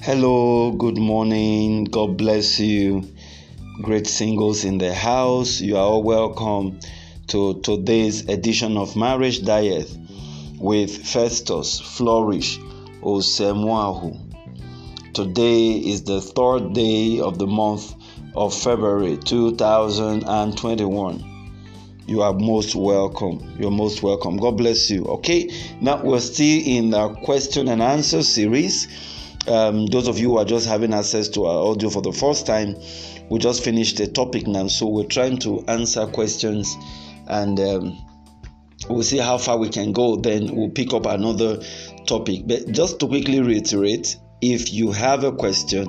Hello, good morning. God bless you. Great singles in the house. You are all welcome to today's edition of Marriage Diet with Festus Flourish Osemwahu. Today is the third day of the month of February 2021 you are most welcome. You're most welcome. God bless you. Okay, now we're still in the question and answer series. Um, those of you who are just having access to our audio for the first time, we just finished the topic now, so we're trying to answer questions and um, we'll see how far we can go. Then we'll pick up another topic. But just to quickly reiterate, if you have a question,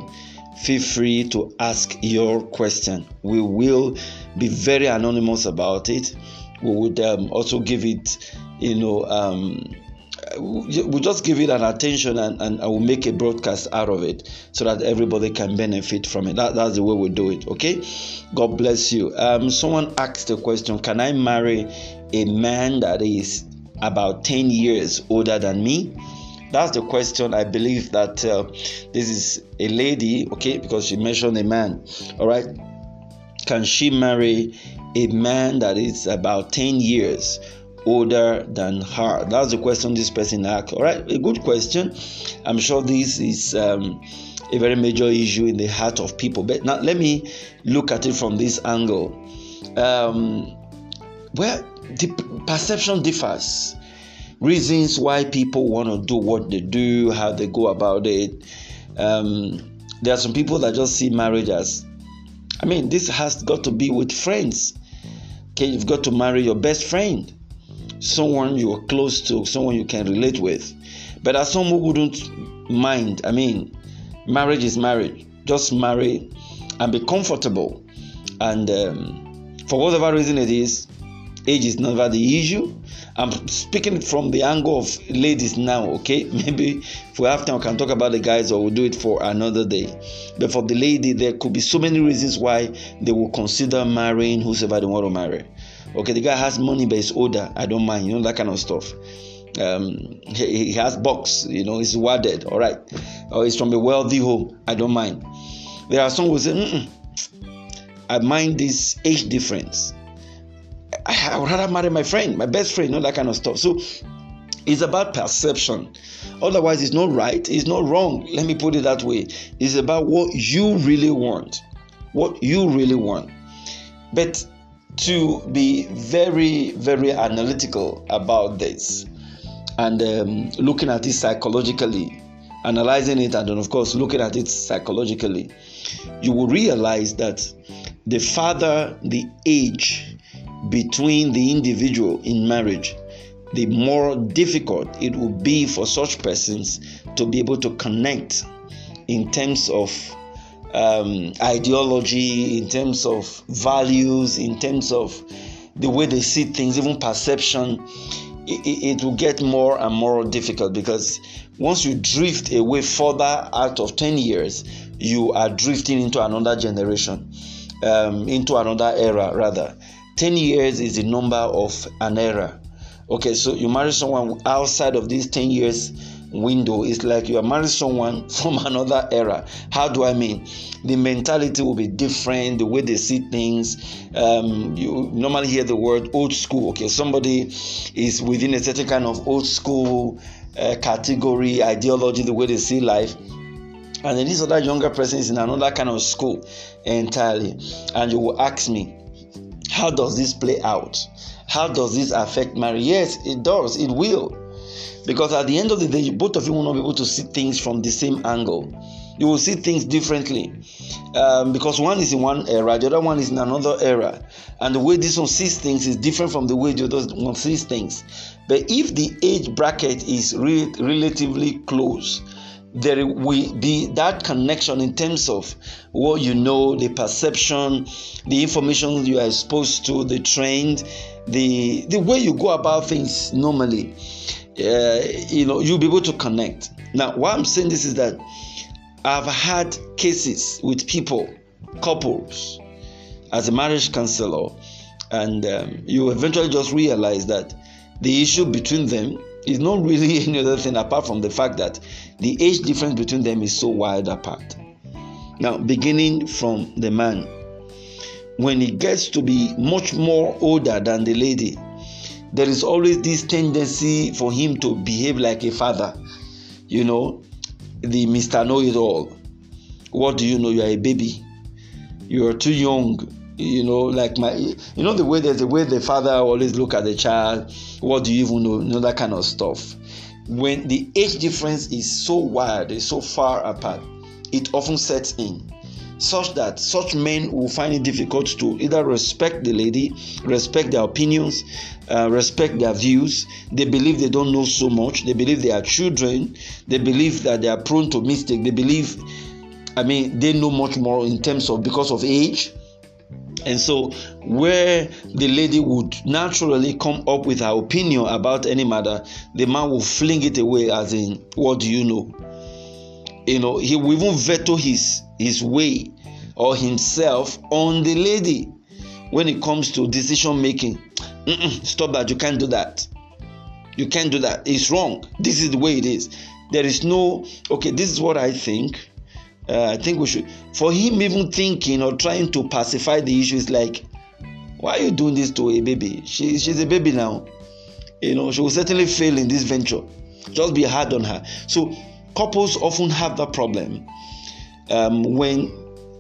feel free to ask your question. We will be very anonymous about it. We would um, also give it, you know, um, we'll just give it an attention and, and I will make a broadcast out of it so that everybody can benefit from it. That, that's the way we do it. Okay. God bless you. Um, someone asked a question Can I marry a man that is about 10 years older than me? That's the question. I believe that uh, this is a lady, okay, because she mentioned a man. All right. Can she marry a man that is about 10 years older than her? That's the question this person asked. All right. A good question. I'm sure this is. Um, a very major issue in the heart of people. But now let me look at it from this angle. Um, well, the perception differs reasons why people want to do what they do, how they go about it. Um, there are some people that just see marriage as, I mean, this has got to be with friends. Okay, you've got to marry your best friend, someone you are close to, someone you can relate with. But as someone who wouldn't mind, I mean, marriage is marriage. Just marry and be comfortable. And um, for whatever reason it is, age is never the issue. I'm speaking from the angle of ladies now, okay? Maybe if we have time, we can talk about the guys or we'll do it for another day. But for the lady, there could be so many reasons why they will consider marrying whosoever they want to marry. Okay, the guy has money but he's older. I don't mind, you know, that kind of stuff. Um, he, he has box, you know, he's worded, all right. Or he's from a wealthy home. I don't mind. There are some who say, I mind this age difference. I would rather marry my friend, my best friend, all that kind of stuff. So it's about perception. Otherwise, it's not right, it's not wrong. Let me put it that way. It's about what you really want. What you really want. But to be very, very analytical about this and um, looking at it psychologically, analyzing it, and then, of course, looking at it psychologically, you will realize that the farther the age between the individual in marriage, the more difficult it will be for such persons to be able to connect in terms of um, ideology, in terms of values, in terms of the way they see things, even perception. It, it will get more and more difficult because once you drift away further out of 10 years, you are drifting into another generation, um, into another era, rather. 10 years is the number of an era. Okay, so you marry someone outside of this 10 years window, it's like you are marrying someone from another era. How do I mean? The mentality will be different, the way they see things. Um, you normally hear the word old school. Okay, somebody is within a certain kind of old school uh, category, ideology, the way they see life and then this other younger person is in another kind of school entirely and you will ask me how does this play out? How does this affect marriage? Yes, it does. It will. Because at the end of the day, both of you will not be able to see things from the same angle. You will see things differently. Um, because one is in one era, the other one is in another era. And the way this one sees things is different from the way the other one sees things. But if the age bracket is re- relatively close, there will be that connection in terms of what you know, the perception, the information you are exposed to, the trend, the the way you go about things normally. Uh, you know, you'll be able to connect. Now, why I'm saying this is that I've had cases with people, couples, as a marriage counselor, and um, you eventually just realize that the issue between them It's not really any other thing apart from the fact that the age difference between them is so wide apart. Now, beginning from the man, when he gets to be much more older than the lady, there is always this tendency for him to behave like a father. You know, the Mr. Know It All. What do you know? You are a baby. You are too young. You know, like my, you know, the way there's the way the father always look at the child. What do you even know? You know that kind of stuff. When the age difference is so wide, is so far apart, it often sets in such that such men will find it difficult to either respect the lady, respect their opinions, uh, respect their views. They believe they don't know so much. They believe they are children. They believe that they are prone to mistake. They believe, I mean, they know much more in terms of because of age. And so, where the lady would naturally come up with her opinion about any matter, the man will fling it away, as in, What do you know? You know, he will even veto his his way or himself on the lady when it comes to decision making. Stop that. You can't do that. You can't do that. It's wrong. This is the way it is. There is no, okay, this is what I think. Uh, I think we should, for him even thinking or trying to pacify the issue is like, why are you doing this to a baby? She, she's a baby now. You know, she will certainly fail in this venture. Just be hard on her. So, couples often have that problem um, when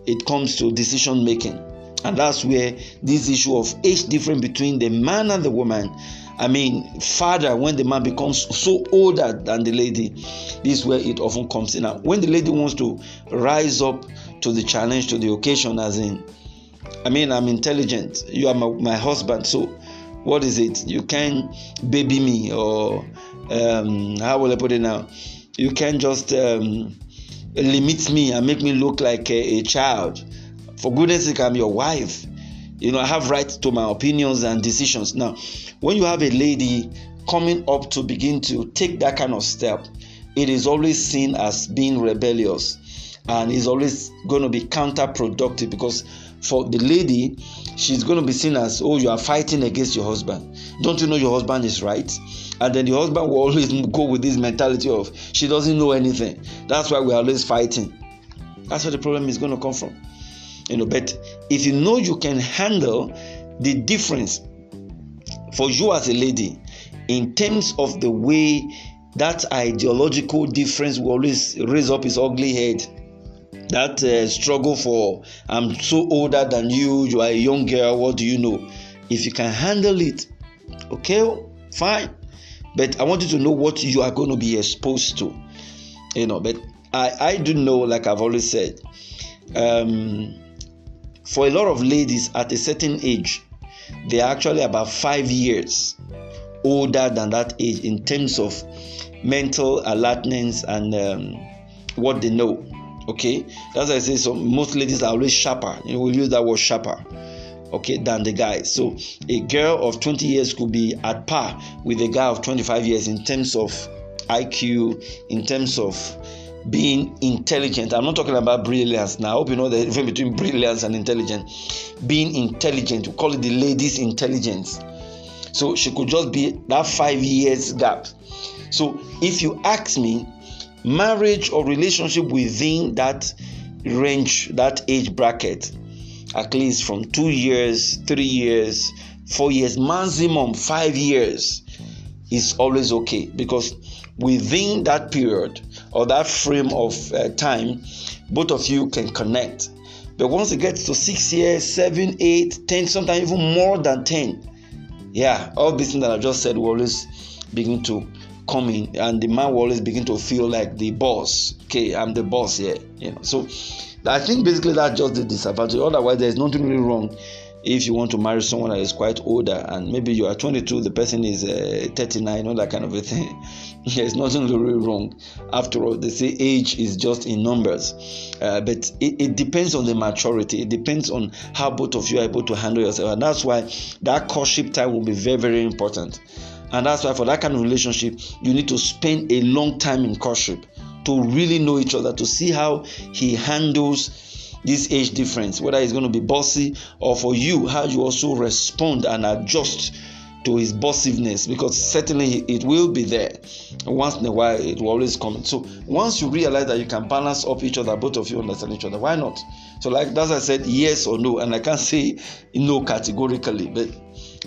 it comes to decision making. And that's where this issue of age difference between the man and the woman. I mean, father, when the man becomes so older than the lady, this is where it often comes in. Now, when the lady wants to rise up to the challenge, to the occasion, as in, I mean, I'm intelligent, you are my, my husband, so what is it? You can baby me, or um, how will I put it now? You can just um, limit me and make me look like a, a child. For goodness sake, I'm your wife. You know, I have rights to my opinions and decisions. Now, when you have a lady coming up to begin to take that kind of step, it is always seen as being rebellious and is always going to be counterproductive because for the lady, she's going to be seen as, oh, you are fighting against your husband. Don't you know your husband is right? And then the husband will always go with this mentality of, she doesn't know anything. That's why we're always fighting. That's where the problem is going to come from. You know, but if you know you can handle the difference for you as a lady in terms of the way that ideological difference will always raise up its ugly head that uh, struggle for i'm so older than you you are a young girl what do you know? If you can handle it okay fine. But i want you to know what you are going to be exposed to you know. But i i do know like i've always said um, for a lot of ladies at a certain age they are actually about five years older than that age in terms of mental alertness and um, what they know Okay, that's why I say so. Most ladies are always sharper. You know, we use that word sharper. Okay, than the guy. So a girl of 20 years could be at par with a guy of 25 years in terms of IQ, in terms of being intelligent. I'm not talking about brilliance now. I hope you know the difference between brilliance and intelligence. Being intelligent, we call it the lady's intelligence. So she could just be that five years gap. So if you ask me, marriage or relationship within that range, that age bracket, at least from two years, three years, four years, maximum five years, is always okay because within that period or that frame of uh, time, both of you can connect. But once it gets to six years, seven, eight, ten, sometimes even more than ten, yeah, all these things that I just said will always begin to come in, and the man will always begin to feel like the boss. Okay i'm the boss here you know. So i think basically that's just the disadvantage. Otherwise there's nothing really wrong if you want to marry someone that is quite older and maybe you are 22 the person is uh, 39 all that kind of a thing there's nothing really wrong. After all they say age is just in numbers. Uh, but it, it, depends on the maturity. It depends on how both of you are able to handle yourself. And that's why that courtship time will be very very important. And that's why, for that kind of relationship, you need to spend a long time in courtship to really know each other, to see how he handles this age difference, whether he's going to be bossy or for you, how you also respond and adjust to his bossiveness because certainly it will be there. Once in a while, it will always come. So once you realize that you can balance up each other, both of you understand each other, why not? So, like as I said, yes or no, and I can't say no categorically, but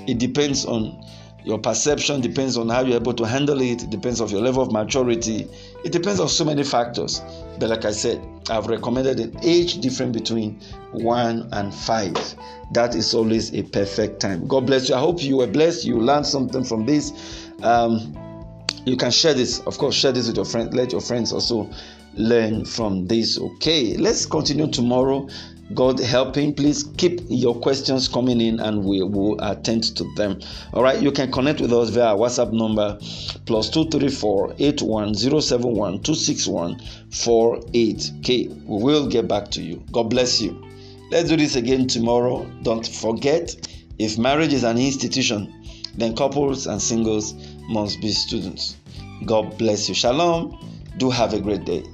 it depends on your perception depends on how you're able to handle it. It depends on your level of maturity. It depends on so many factors. But like i said i've recommended an age difference between one and five. That is always a perfect time. God bless you. I hope you were blessed. You learned something from this. Um, you can share this. Of course share this with your friends let your friends also learn from this. Okay. Let's continue tomorrow God helping, please keep your questions coming in and we will attend to them. All right, you can connect with us via WhatsApp number plus 234 81071 261 Okay, we will get back to you. God bless you. Let's do this again tomorrow. Don't forget if marriage is an institution, then couples and singles must be students. God bless you. Shalom. Do have a great day.